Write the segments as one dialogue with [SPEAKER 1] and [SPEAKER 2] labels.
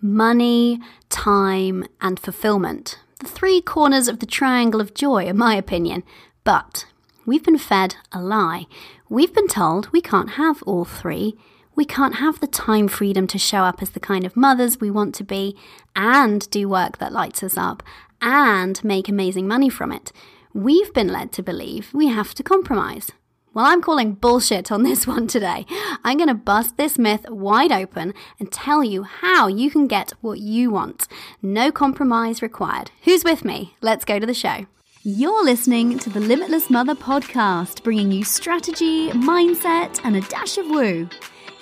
[SPEAKER 1] money, time, and fulfillment. The three corners of the triangle of joy, in my opinion. But we've been fed a lie. We've been told we can't have all three. We can't have the time freedom to show up as the kind of mothers we want to be and do work that lights us up and make amazing money from it. We've been led to believe we have to compromise. Well, I'm calling bullshit on this one today. I'm going to bust this myth wide open and tell you how you can get what you want. No compromise required. Who's with me? Let's go to the show.
[SPEAKER 2] You're listening to the Limitless Mother podcast, bringing you strategy, mindset, and a dash of woo.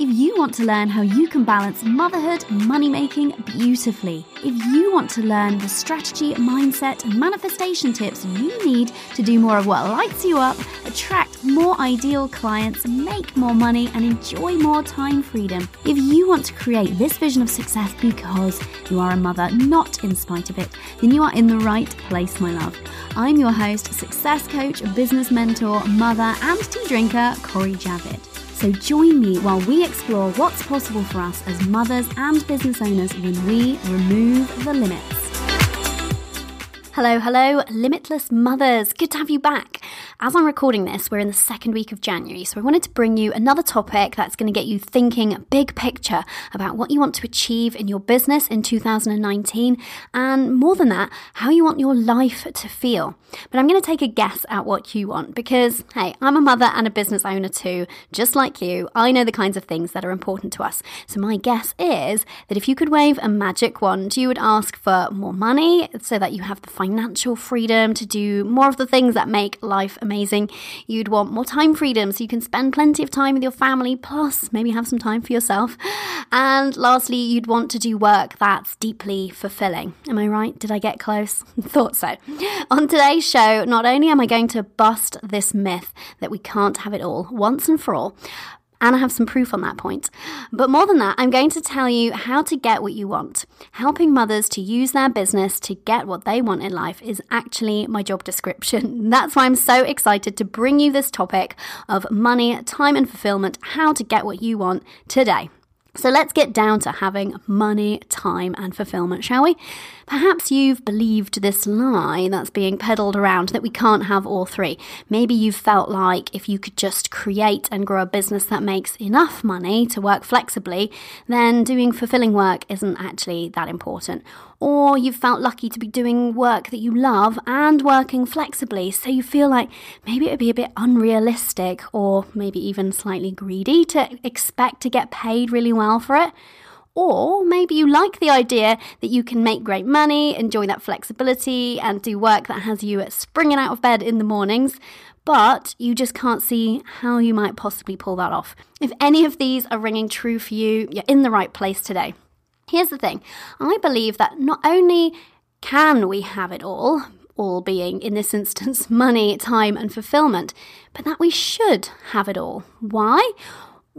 [SPEAKER 2] If you want to learn how you can balance motherhood and money making beautifully, if you want to learn the strategy, mindset, and manifestation tips you need to do more of what lights you up, attract more ideal clients, make more money, and enjoy more time freedom, if you want to create this vision of success because you are a mother, not in spite of it, then you are in the right place, my love. I'm your host, success coach, business mentor, mother, and tea drinker, Cori Javid. So join me while we explore what's possible for us as mothers and business owners when we remove the limits.
[SPEAKER 1] Hello, hello, limitless mothers. Good to have you back. As I'm recording this, we're in the second week of January, so I wanted to bring you another topic that's going to get you thinking big picture about what you want to achieve in your business in 2019, and more than that, how you want your life to feel. But I'm going to take a guess at what you want because, hey, I'm a mother and a business owner too. Just like you, I know the kinds of things that are important to us. So my guess is that if you could wave a magic wand, you would ask for more money so that you have the financial freedom to do more of the things that make life amazing. You'd want more time freedom so you can spend plenty of time with your family, plus maybe have some time for yourself. And lastly, you'd want to do work that's deeply fulfilling. Am I right? Did I get close? Thought so. On today's show, not only am I going to bust this myth that we can't have it all once and for all, and I have some proof on that point. But more than that, I'm going to tell you how to get what you want. Helping mothers to use their business to get what they want in life is actually my job description. That's why I'm so excited to bring you this topic of money, time, and fulfillment, how to get what you want today. So let's get down to having money, time, and fulfillment, shall we? Perhaps you've believed this lie that's being peddled around that we can't have all three. Maybe you've felt like if you could just create and grow a business that makes enough money to work flexibly, then doing fulfilling work isn't actually that important or you've felt lucky to be doing work that you love and working flexibly, so you feel like maybe it would be a bit unrealistic or maybe even slightly greedy to expect to get paid really well for it. Or maybe you like the idea that you can make great money, enjoy that flexibility, and do work that has you springing out of bed in the mornings, but you just can't see how you might possibly pull that off. If any of these are ringing true for you, you're in the right place today. Here's the thing I believe that not only can we have it all, all being, in this instance, money, time, and fulfillment, but that we should have it all. Why?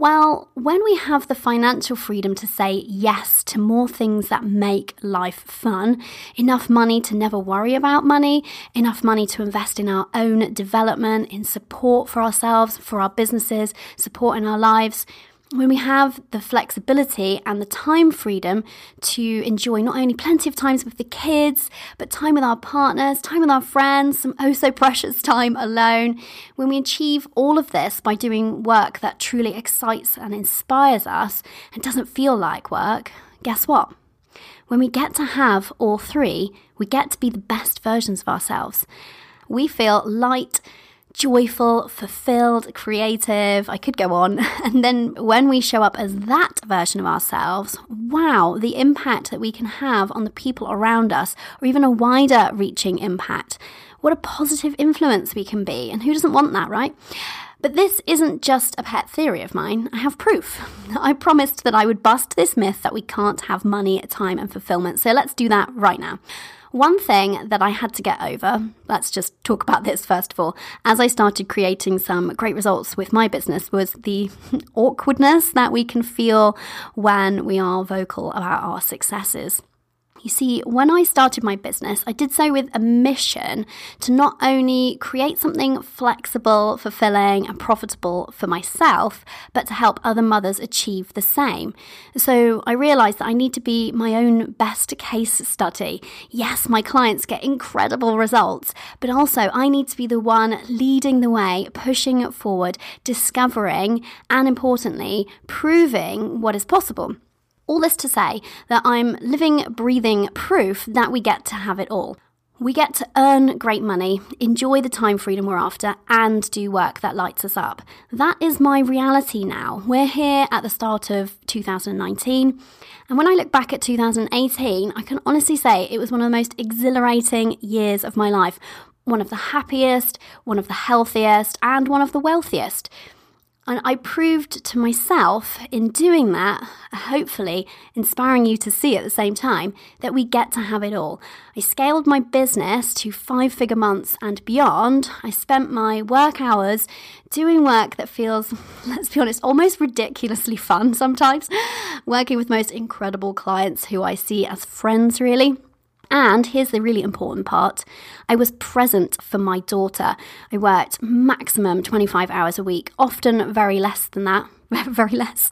[SPEAKER 1] Well, when we have the financial freedom to say yes to more things that make life fun, enough money to never worry about money, enough money to invest in our own development, in support for ourselves, for our businesses, support in our lives, when we have the flexibility and the time freedom to enjoy not only plenty of times with the kids, but time with our partners, time with our friends, some oh so precious time alone, when we achieve all of this by doing work that truly excites and inspires us and doesn't feel like work, guess what? When we get to have all three, we get to be the best versions of ourselves. We feel light joyful, fulfilled, creative. I could go on. And then when we show up as that version of ourselves, wow, the impact that we can have on the people around us, or even a wider reaching impact. What a positive influence we can be. And who doesn't want that, right? But this isn't just a pet theory of mine. I have proof. I promised that I would bust this myth that we can't have money, time, and fulfillment. So let's do that right now. One thing that I had to get over, let's just talk about this first of all, as I started creating some great results with my business, was the awkwardness that we can feel when we are vocal about our successes. You see, when I started my business, I did so with a mission to not only create something flexible, fulfilling, and profitable for myself, but to help other mothers achieve the same. So I realized that I need to be my own best case study. Yes, my clients get incredible results, but also I need to be the one leading the way, pushing it forward, discovering, and importantly, proving what is possible. All this to say that I'm living, breathing proof that we get to have it all. We get to earn great money, enjoy the time freedom we're after, and do work that lights us up. That is my reality now. We're here at the start of 2019, and when I look back at 2018, I can honestly say it was one of the most exhilarating years of my life. One of the happiest, one of the healthiest, and one of the wealthiest. And I proved to myself in doing that, hopefully inspiring you to see at the same time, that we get to have it all. I scaled my business to five figure months and beyond. I spent my work hours doing work that feels, let's be honest, almost ridiculously fun sometimes, working with most incredible clients who I see as friends, really. And here's the really important part I was present for my daughter. I worked maximum 25 hours a week, often very less than that. very less.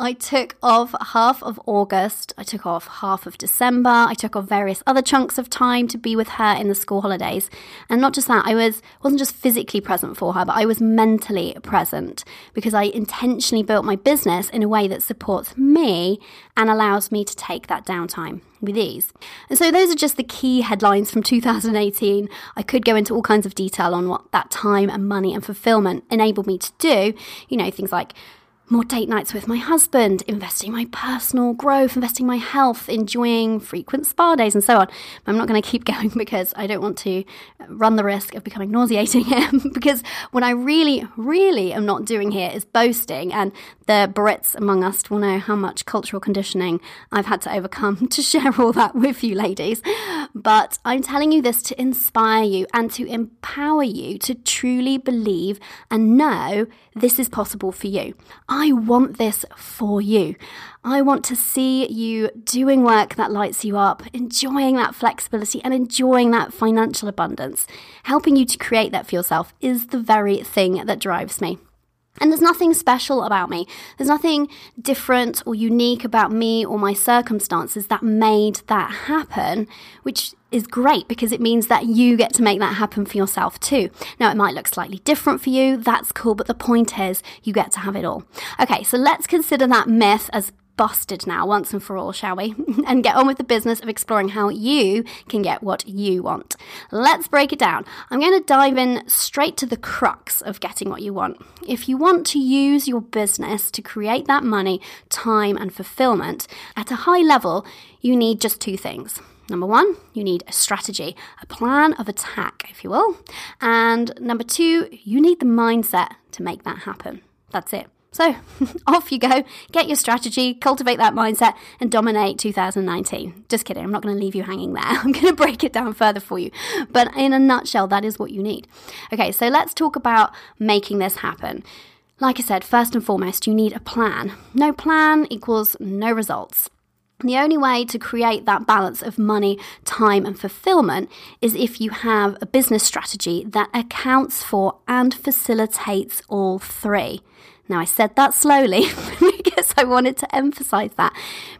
[SPEAKER 1] I took off half of August, I took off half of December, I took off various other chunks of time to be with her in the school holidays. And not just that, I was wasn't just physically present for her, but I was mentally present because I intentionally built my business in a way that supports me and allows me to take that downtime with ease. And so those are just the key headlines from 2018. I could go into all kinds of detail on what that time and money and fulfillment enabled me to do, you know, things like more date nights with my husband, investing my personal growth, investing my health, enjoying frequent spa days, and so on. I'm not going to keep going because I don't want to uh, run the risk of becoming nauseating because what I really, really am not doing here is boasting, and the Brits among us will know how much cultural conditioning I've had to overcome to share all that with you, ladies. But I'm telling you this to inspire you and to empower you to truly believe and know this is possible for you. Want this for you. I want to see you doing work that lights you up, enjoying that flexibility and enjoying that financial abundance. Helping you to create that for yourself is the very thing that drives me. And there's nothing special about me. There's nothing different or unique about me or my circumstances that made that happen, which is great because it means that you get to make that happen for yourself too. Now, it might look slightly different for you. That's cool. But the point is, you get to have it all. Okay, so let's consider that myth as busted now, once and for all, shall we? and get on with the business of exploring how you can get what you want. Let's break it down. I'm going to dive in straight to the crux of getting what you want. If you want to use your business to create that money, time, and fulfillment at a high level, you need just two things. Number one, you need a strategy, a plan of attack, if you will. And number two, you need the mindset to make that happen. That's it. So off you go, get your strategy, cultivate that mindset, and dominate 2019. Just kidding, I'm not going to leave you hanging there. I'm going to break it down further for you. But in a nutshell, that is what you need. Okay, so let's talk about making this happen. Like I said, first and foremost, you need a plan. No plan equals no results. The only way to create that balance of money, time, and fulfillment is if you have a business strategy that accounts for and facilitates all three. Now, I said that slowly because I wanted to emphasize that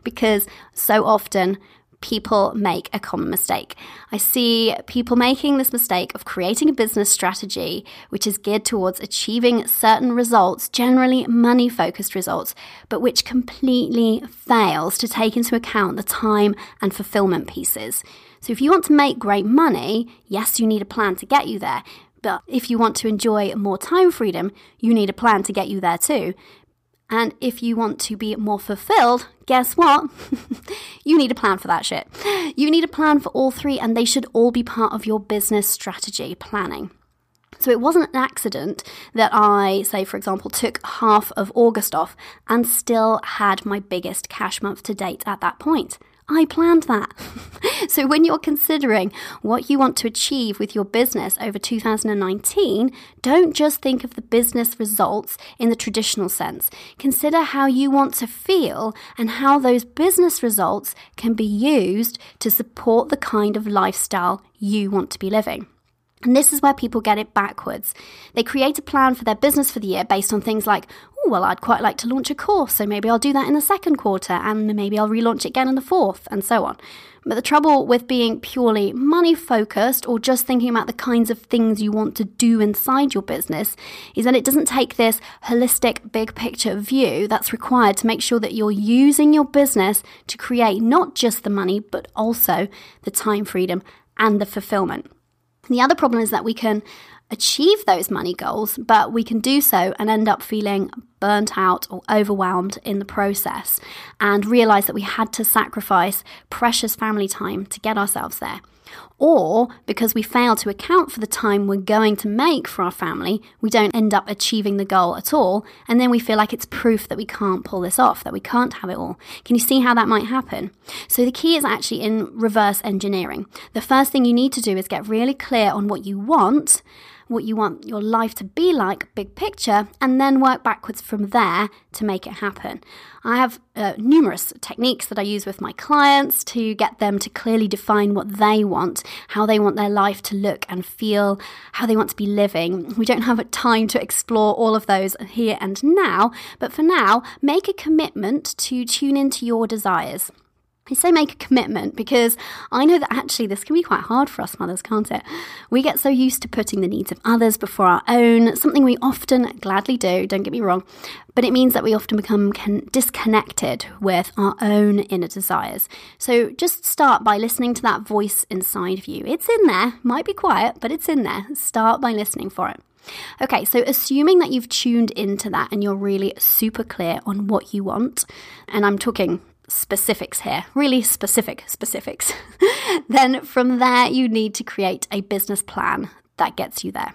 [SPEAKER 1] because so often people make a common mistake. I see people making this mistake of creating a business strategy which is geared towards achieving certain results, generally money focused results, but which completely fails to take into account the time and fulfillment pieces. So, if you want to make great money, yes, you need a plan to get you there. But if you want to enjoy more time freedom, you need a plan to get you there too. And if you want to be more fulfilled, guess what? you need a plan for that shit. You need a plan for all three, and they should all be part of your business strategy planning. So it wasn't an accident that I, say, for example, took half of August off and still had my biggest cash month to date at that point. I planned that. so when you're considering what you want to achieve with your business over 2019, don't just think of the business results in the traditional sense. Consider how you want to feel and how those business results can be used to support the kind of lifestyle you want to be living. And this is where people get it backwards. They create a plan for their business for the year based on things like, oh, well, I'd quite like to launch a course, so maybe I'll do that in the second quarter, and maybe I'll relaunch it again in the fourth, and so on. But the trouble with being purely money focused or just thinking about the kinds of things you want to do inside your business is that it doesn't take this holistic, big picture view that's required to make sure that you're using your business to create not just the money, but also the time freedom and the fulfillment. The other problem is that we can achieve those money goals, but we can do so and end up feeling burnt out or overwhelmed in the process and realize that we had to sacrifice precious family time to get ourselves there. Or because we fail to account for the time we're going to make for our family, we don't end up achieving the goal at all. And then we feel like it's proof that we can't pull this off, that we can't have it all. Can you see how that might happen? So the key is actually in reverse engineering. The first thing you need to do is get really clear on what you want what you want your life to be like, big picture, and then work backwards from there to make it happen. I have uh, numerous techniques that I use with my clients to get them to clearly define what they want, how they want their life to look and feel, how they want to be living. We don't have time to explore all of those here and now, but for now, make a commitment to tune into your desires. I say make a commitment because I know that actually this can be quite hard for us mothers, can't it? We get so used to putting the needs of others before our own, something we often gladly do, don't get me wrong, but it means that we often become con- disconnected with our own inner desires. So just start by listening to that voice inside of you. It's in there, might be quiet, but it's in there. Start by listening for it. Okay, so assuming that you've tuned into that and you're really super clear on what you want, and I'm talking specifics here, really specific specifics, then from there you need to create a business plan that gets you there.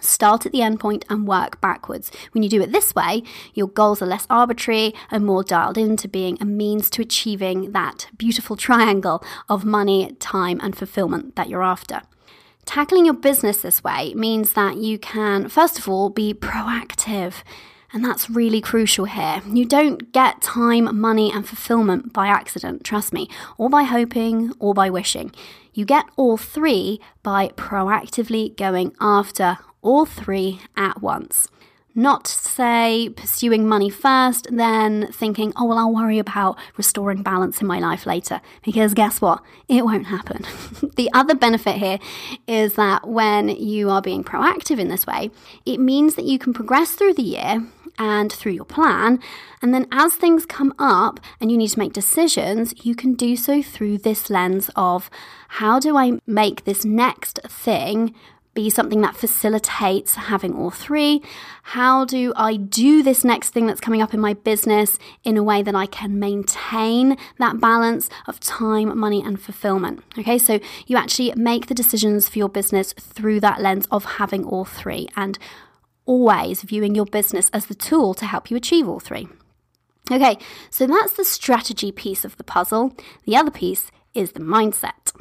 [SPEAKER 1] Start at the endpoint and work backwards. When you do it this way, your goals are less arbitrary and more dialed into being a means to achieving that beautiful triangle of money, time, and fulfillment that you're after. Tackling your business this way means that you can, first of all, be proactive and that's really crucial here. You don't get time, money, and fulfillment by accident, trust me, or by hoping or by wishing. You get all three by proactively going after all three at once. Not say pursuing money first, then thinking, oh, well, I'll worry about restoring balance in my life later. Because guess what? It won't happen. the other benefit here is that when you are being proactive in this way, it means that you can progress through the year and through your plan. And then as things come up and you need to make decisions, you can do so through this lens of how do I make this next thing be something that facilitates having all three? How do I do this next thing that's coming up in my business in a way that I can maintain that balance of time, money, and fulfillment? Okay, so you actually make the decisions for your business through that lens of having all three. And always viewing your business as the tool to help you achieve all three. Okay, so that's the strategy piece of the puzzle. The other piece is the mindset.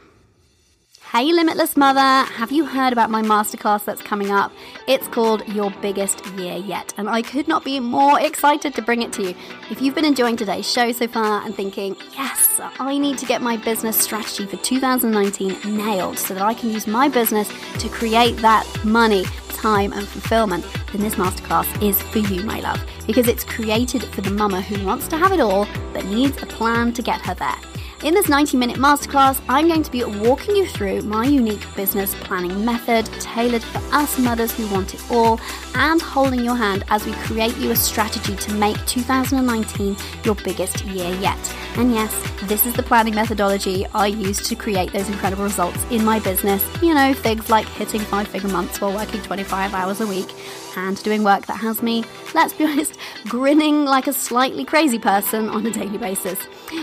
[SPEAKER 1] Hey, Limitless Mother, have you heard about my masterclass that's coming up? It's called Your Biggest Year Yet, and I could not be more excited to bring it to you. If you've been enjoying today's show so far and thinking, yes, I need to get my business strategy for 2019 nailed so that I can use my business to create that money, time, and fulfillment, then this masterclass is for you, my love, because it's created for the mama who wants to have it all but needs a plan to get her there. In this 90 minute masterclass, I'm going to be walking you through my unique business planning method tailored for us mothers who want it all and holding your hand as we create you a strategy to make 2019 your biggest year yet. And yes, this is the planning methodology I use to create those incredible results in my business. You know, things like hitting five figure months while working 25 hours a week and doing work that has me, let's be honest, grinning like a slightly crazy person on a daily basis.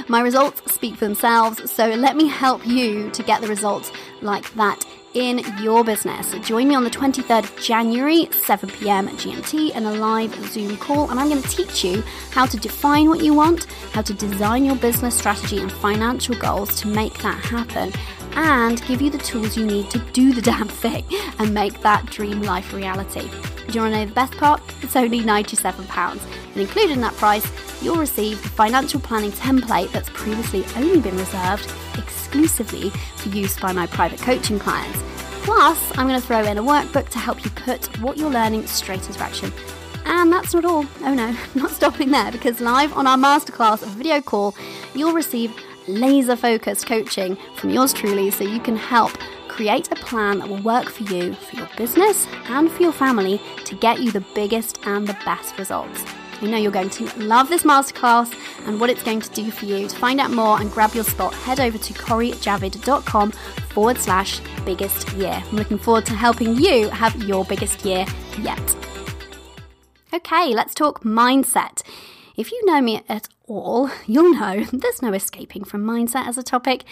[SPEAKER 1] My results speak for themselves, so let me help you to get the results like that in your business. Join me on the 23rd of January, 7 pm GMT, in a live Zoom call, and I'm going to teach you how to define what you want, how to design your business strategy and financial goals to make that happen, and give you the tools you need to do the damn thing and make that dream life reality. Do you want to know the best part? It's only £97. And included in that price, you'll receive the financial planning template that's previously only been reserved exclusively for use by my private coaching clients. Plus, I'm going to throw in a workbook to help you put what you're learning straight into action. And that's not all. Oh no, not stopping there because live on our masterclass video call, you'll receive laser focused coaching from yours truly so you can help create a plan that will work for you, for your business, and for your family to get you the biggest and the best results. We know you're going to love this masterclass and what it's going to do for you. To find out more and grab your spot, head over to corijavid.com forward slash biggest year. I'm looking forward to helping you have your biggest year yet. Okay, let's talk mindset. If you know me at all, you'll know there's no escaping from mindset as a topic.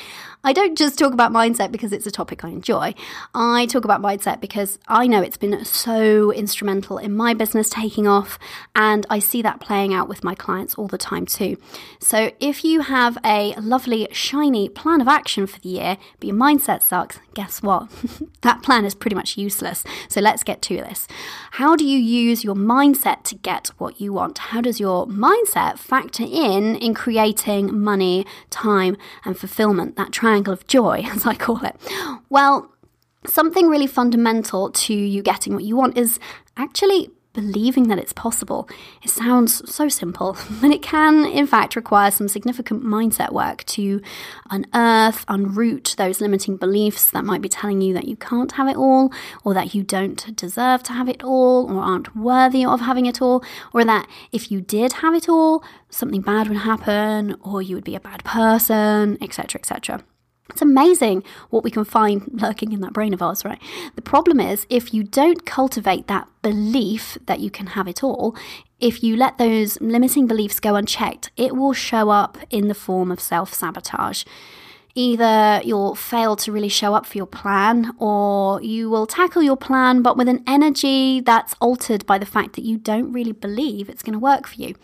[SPEAKER 1] I don't just talk about mindset because it's a topic I enjoy. I talk about mindset because I know it's been so instrumental in my business taking off, and I see that playing out with my clients all the time too. So if you have a lovely, shiny plan of action for the year, but your mindset sucks, guess what? that plan is pretty much useless. So let's get to this. How do you use your mindset to get what you want? How does your mindset factor in? In in creating money, time, and fulfillment, that triangle of joy, as I call it? Well, something really fundamental to you getting what you want is actually believing that it's possible. It sounds so simple, but it can, in fact, require some significant mindset work to unearth, unroot those limiting beliefs that might be telling you that you can't have it all, or that you don't deserve to have it all, or aren't worthy of having it all, or that if you did have it all, something bad would happen, or you would be a bad person, etc., etc. It's amazing what we can find lurking in that brain of ours, right? The problem is, if you don't cultivate that belief that you can have it all, if you let those limiting beliefs go unchecked, it will show up in the form of self sabotage. Either you'll fail to really show up for your plan, or you will tackle your plan but with an energy that's altered by the fact that you don't really believe it's going to work for you.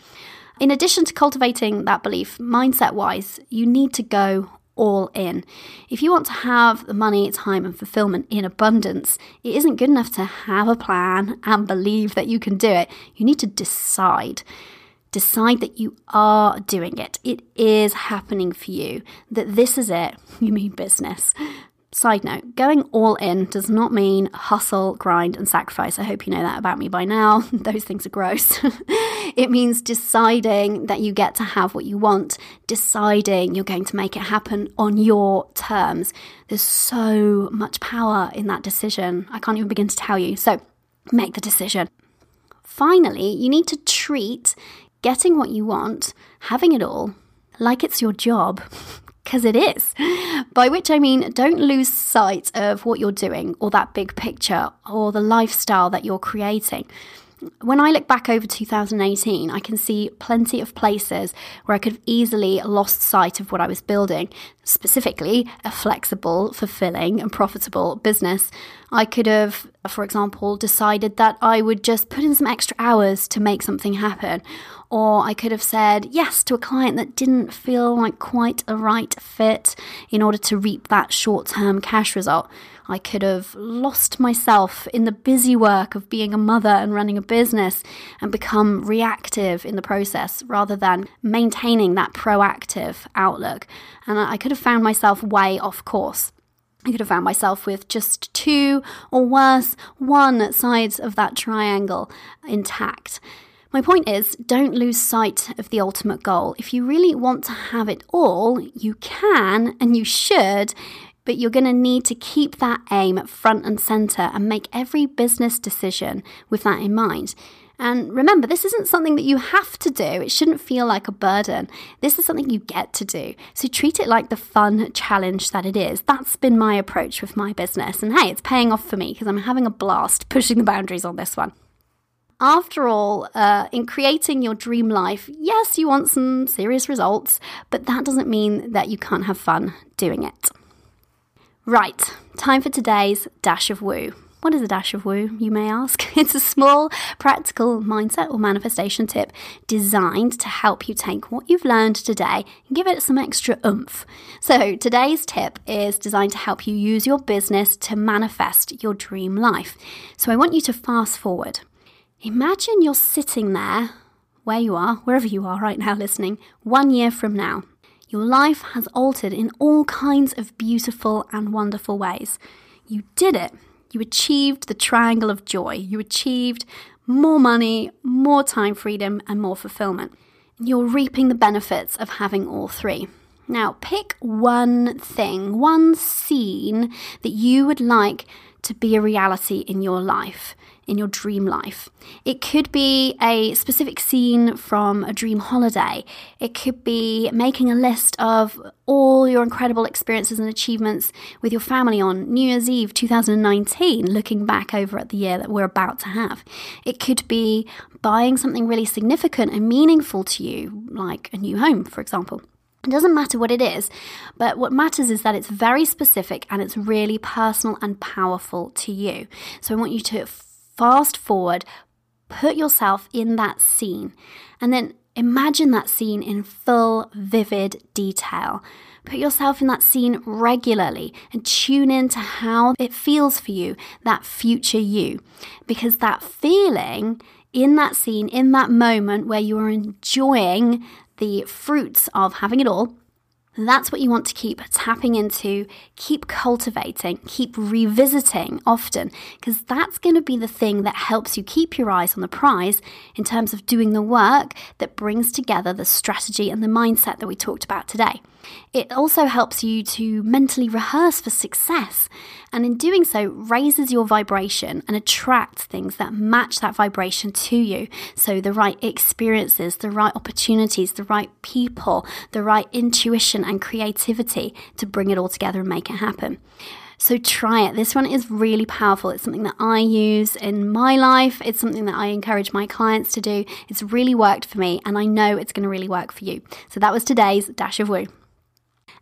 [SPEAKER 1] In addition to cultivating that belief, mindset wise, you need to go all in. If you want to have the money, time, and fulfillment in abundance, it isn't good enough to have a plan and believe that you can do it. You need to decide. Decide that you are doing it. It is happening for you, that this is it. You mean business. Side note, going all in does not mean hustle, grind, and sacrifice. I hope you know that about me by now. Those things are gross. it means deciding that you get to have what you want, deciding you're going to make it happen on your terms. There's so much power in that decision. I can't even begin to tell you. So make the decision. Finally, you need to treat getting what you want, having it all, like it's your job because it is. By which I mean, don't lose sight of what you're doing or that big picture or the lifestyle that you're creating. When I look back over 2018, I can see plenty of places where I could have easily lost sight of what I was building, specifically a flexible, fulfilling, and profitable business. I could have, for example, decided that I would just put in some extra hours to make something happen. Or I could have said yes to a client that didn't feel like quite a right fit in order to reap that short term cash result. I could have lost myself in the busy work of being a mother and running a business and become reactive in the process rather than maintaining that proactive outlook. And I could have found myself way off course. I could have found myself with just two or worse, one sides of that triangle intact. My point is, don't lose sight of the ultimate goal. If you really want to have it all, you can and you should, but you're going to need to keep that aim front and center and make every business decision with that in mind. And remember, this isn't something that you have to do. It shouldn't feel like a burden. This is something you get to do. So treat it like the fun challenge that it is. That's been my approach with my business. And hey, it's paying off for me because I'm having a blast pushing the boundaries on this one. After all, uh, in creating your dream life, yes, you want some serious results, but that doesn't mean that you can't have fun doing it. Right, time for today's dash of woo. What is a dash of woo, you may ask? It's a small, practical mindset or manifestation tip designed to help you take what you've learned today and give it some extra oomph. So, today's tip is designed to help you use your business to manifest your dream life. So, I want you to fast forward. Imagine you're sitting there, where you are, wherever you are right now listening, one year from now. Your life has altered in all kinds of beautiful and wonderful ways. You did it. You achieved the triangle of joy. You achieved more money, more time freedom, and more fulfillment. You're reaping the benefits of having all three. Now, pick one thing, one scene that you would like to be a reality in your life in your dream life. It could be a specific scene from a dream holiday. It could be making a list of all your incredible experiences and achievements with your family on New Year's Eve 2019, looking back over at the year that we're about to have. It could be buying something really significant and meaningful to you, like a new home, for example. It doesn't matter what it is, but what matters is that it's very specific and it's really personal and powerful to you. So I want you to fast forward, put yourself in that scene, and then imagine that scene in full, vivid detail. Put yourself in that scene regularly and tune in to how it feels for you, that future you. Because that feeling in that scene, in that moment where you are enjoying the fruits of having it all, that's what you want to keep tapping into, keep cultivating, keep revisiting often, because that's going to be the thing that helps you keep your eyes on the prize in terms of doing the work that brings together the strategy and the mindset that we talked about today. It also helps you to mentally rehearse for success, and in doing so, raises your vibration and attracts things that match that vibration to you. So, the right experiences, the right opportunities, the right people, the right intuition and creativity to bring it all together and make it happen. So try it. This one is really powerful. It's something that I use in my life. It's something that I encourage my clients to do. It's really worked for me, and I know it's going to really work for you. So that was today's Dash of Woo.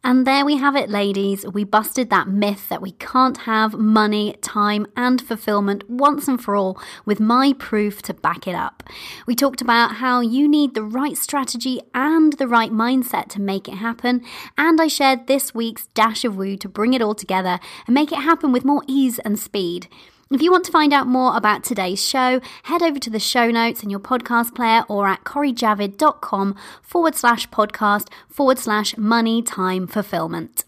[SPEAKER 1] And there we have it, ladies. We busted that myth that we can't have money, time, and fulfillment once and for all with my proof to back it up. We talked about how you need the right strategy and the right mindset to make it happen. And I shared this week's Dash of Woo to bring it all together and make it happen with more ease and speed. If you want to find out more about today's show, head over to the show notes in your podcast player or at corijavid.com forward slash podcast forward slash money time fulfillment.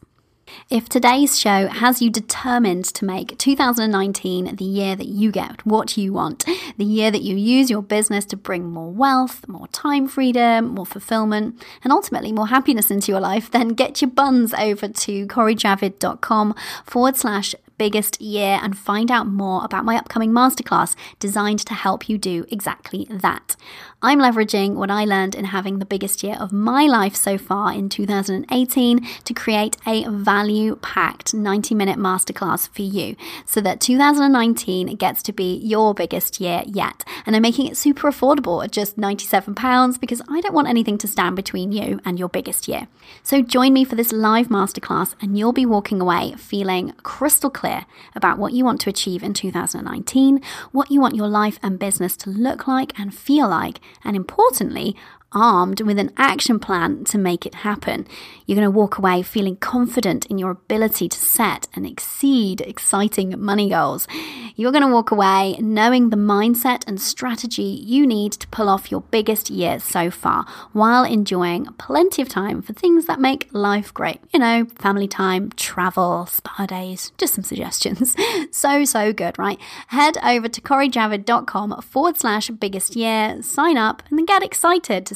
[SPEAKER 1] If today's show has you determined to make 2019 the year that you get what you want, the year that you use your business to bring more wealth, more time freedom, more fulfillment, and ultimately more happiness into your life, then get your buns over to corijavid.com forward slash biggest year and find out more about my upcoming masterclass designed to help you do exactly that. I'm leveraging what I learned in having the biggest year of my life so far in 2018 to create a value packed 90 minute masterclass for you so that 2019 gets to be your biggest year yet. And I'm making it super affordable at just £97 because I don't want anything to stand between you and your biggest year. So join me for this live masterclass and you'll be walking away feeling crystal clear clear about what you want to achieve in 2019, what you want your life and business to look like and feel like, and importantly, armed with an action plan to make it happen. You're going to walk away feeling confident in your ability to set and exceed exciting money goals. You're going to walk away knowing the mindset and strategy you need to pull off your biggest year so far while enjoying plenty of time for things that make life great. You know, family time, travel, spa days, just some suggestions. so, so good, right? Head over to corijavid.com forward slash biggest year, sign up, and then get excited to